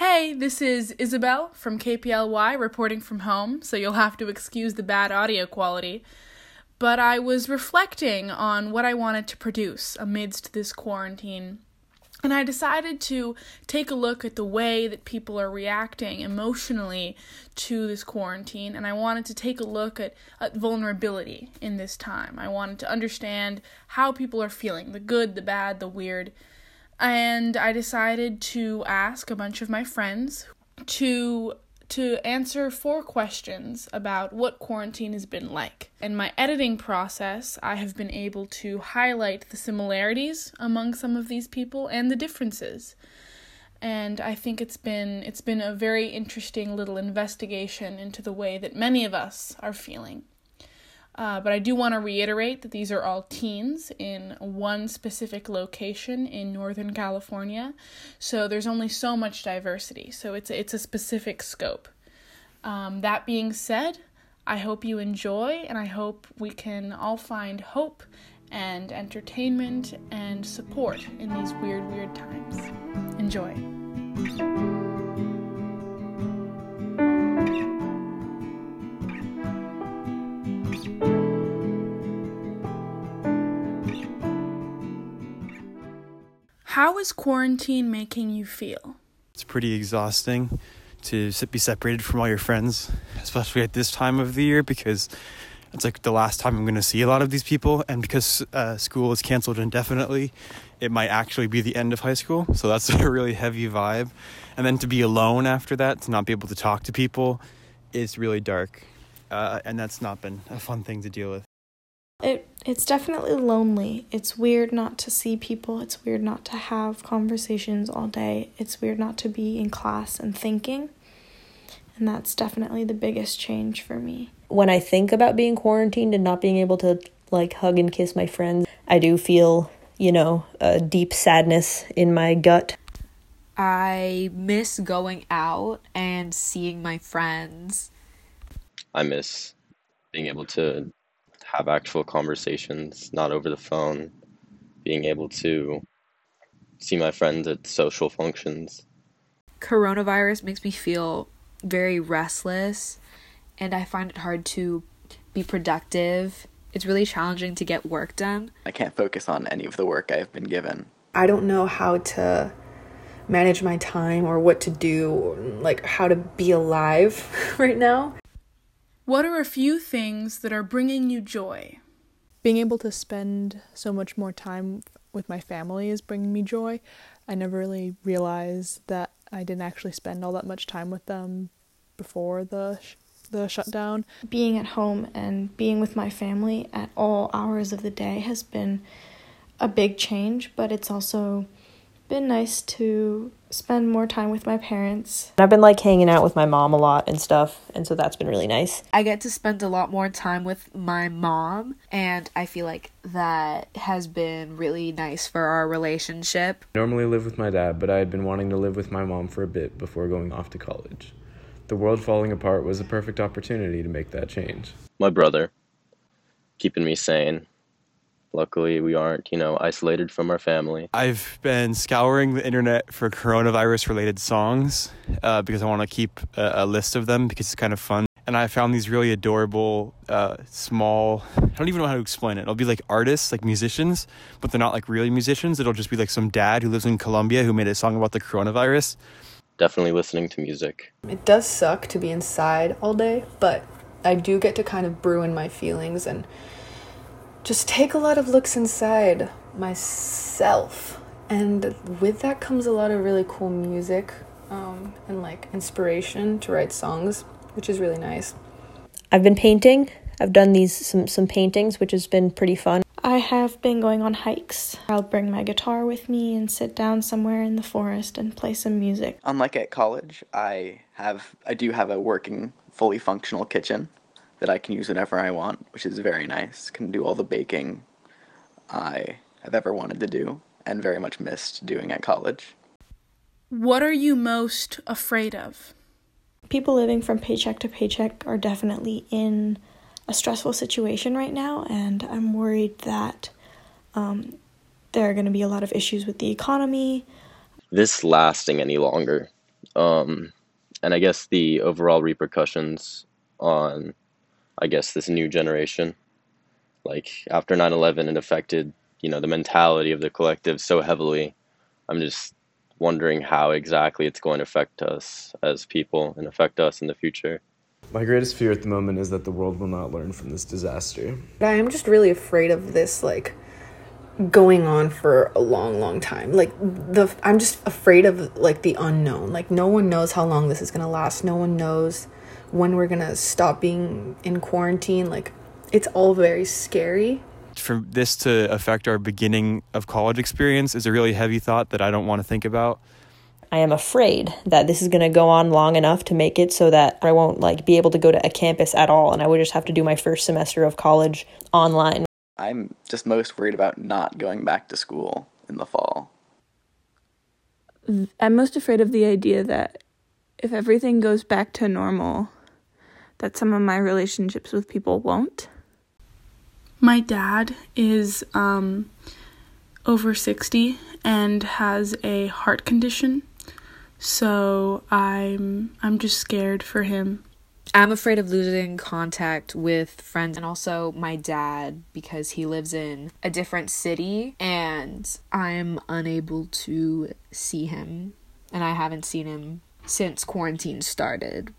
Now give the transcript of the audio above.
Hey, this is Isabel from KPLY reporting from home, so you'll have to excuse the bad audio quality. But I was reflecting on what I wanted to produce amidst this quarantine. And I decided to take a look at the way that people are reacting emotionally to this quarantine. And I wanted to take a look at, at, vulnerability in this time. I wanted to understand how people are feeling the good, the bad, the weird and I decided to ask a bunch of my friends to to answer four questions about what quarantine has been like. In my editing process, I have been able to highlight the similarities among some of these people and the differences. And I think it's been it's been a very interesting little investigation into the way that many of us are feeling. Uh, but I do want to reiterate that these are all teens in one specific location in Northern California. So there's only so much diversity. So it's it's a specific scope. Um, that being said, I hope you enjoy and I hope we can all find hope and entertainment and support in these weird, weird times. Enjoy. How is quarantine making you feel? It's pretty exhausting to be separated from all your friends, especially at this time of the year because it's like the last time I'm going to see a lot of these people. And because uh, school is canceled indefinitely, it might actually be the end of high school. So that's a really heavy vibe. And then to be alone after that, to not be able to talk to people, is really dark. Uh, and that's not been a fun thing to deal with. It it's definitely lonely. It's weird not to see people. It's weird not to have conversations all day. It's weird not to be in class and thinking. And that's definitely the biggest change for me. When I think about being quarantined and not being able to like hug and kiss my friends, I do feel, you know, a deep sadness in my gut. I miss going out and seeing my friends. I miss being able to have actual conversations, not over the phone, being able to see my friends at social functions. Coronavirus makes me feel very restless and I find it hard to be productive. It's really challenging to get work done. I can't focus on any of the work I've been given. I don't know how to manage my time or what to do, like how to be alive right now. What are a few things that are bringing you joy? Being able to spend so much more time with my family is bringing me joy. I never really realized that I didn't actually spend all that much time with them before the sh- the shutdown. Being at home and being with my family at all hours of the day has been a big change, but it's also been nice to spend more time with my parents. I've been like hanging out with my mom a lot and stuff, and so that's been really nice. I get to spend a lot more time with my mom, and I feel like that has been really nice for our relationship. I normally live with my dad, but I had been wanting to live with my mom for a bit before going off to college. The world falling apart was a perfect opportunity to make that change. My brother, keeping me sane, Luckily, we aren't, you know, isolated from our family. I've been scouring the internet for coronavirus related songs uh, because I want to keep a, a, list of them because it's kind of fun. And I found these really adorable, uh, small, I don't even know how to explain it. It'll be like artists, like musicians, but they're not like really musicians. It'll just be like some dad who lives in Colombia who made a song about the coronavirus. Definitely listening to music. It does suck to be inside all day, but I do get to kind of brew in my feelings and just take a lot of looks inside myself. And with that comes a lot of really cool music um, and like inspiration to write songs, which is really nice. I've been painting. I've done these some some paintings, which has been pretty fun. I have been going on hikes. I'll bring my guitar with me and sit down somewhere in the forest and play some music. Unlike at college, I have I do have a working fully functional kitchen that I can use whenever I want, which is very nice. Can do all the baking I have ever wanted to do and very much missed doing at college. What are you most afraid of? People living from paycheck to paycheck are definitely in a stressful situation right now, and I'm worried that um, there are going to be a lot of issues with the economy. This lasting any longer um, and I guess the overall repercussions on, I guess, this new generation. Like after 9 11, it affected, you know, the mentality of the collective so heavily. I'm just wondering how exactly it's going to affect us as people and affect us in the future. My greatest fear at the moment is that the world will not learn from this disaster. I am just really afraid of this, like, going on for a long long time like the i'm just afraid of like the unknown like no one knows how long this is going to last no one knows when we're going to stop being in quarantine like it's all very scary for this to affect our beginning of college experience is a really heavy thought that I don't want to think about. I am afraid that this is going to go on long enough to make it so that I won't like be able to go to a campus at all and I would just have to do my first semester of college online. I'm just most worried about not going back to school in the fall. I'm most afraid of the idea that if everything goes back to normal, that some of my relationships with people won't. My dad is um, over 60 and has a heart condition. So I'm I'm just scared for him. I'm afraid of losing contact with friends and also my dad because he lives in a different city and I'm unable to see him and I haven't seen him since quarantine started.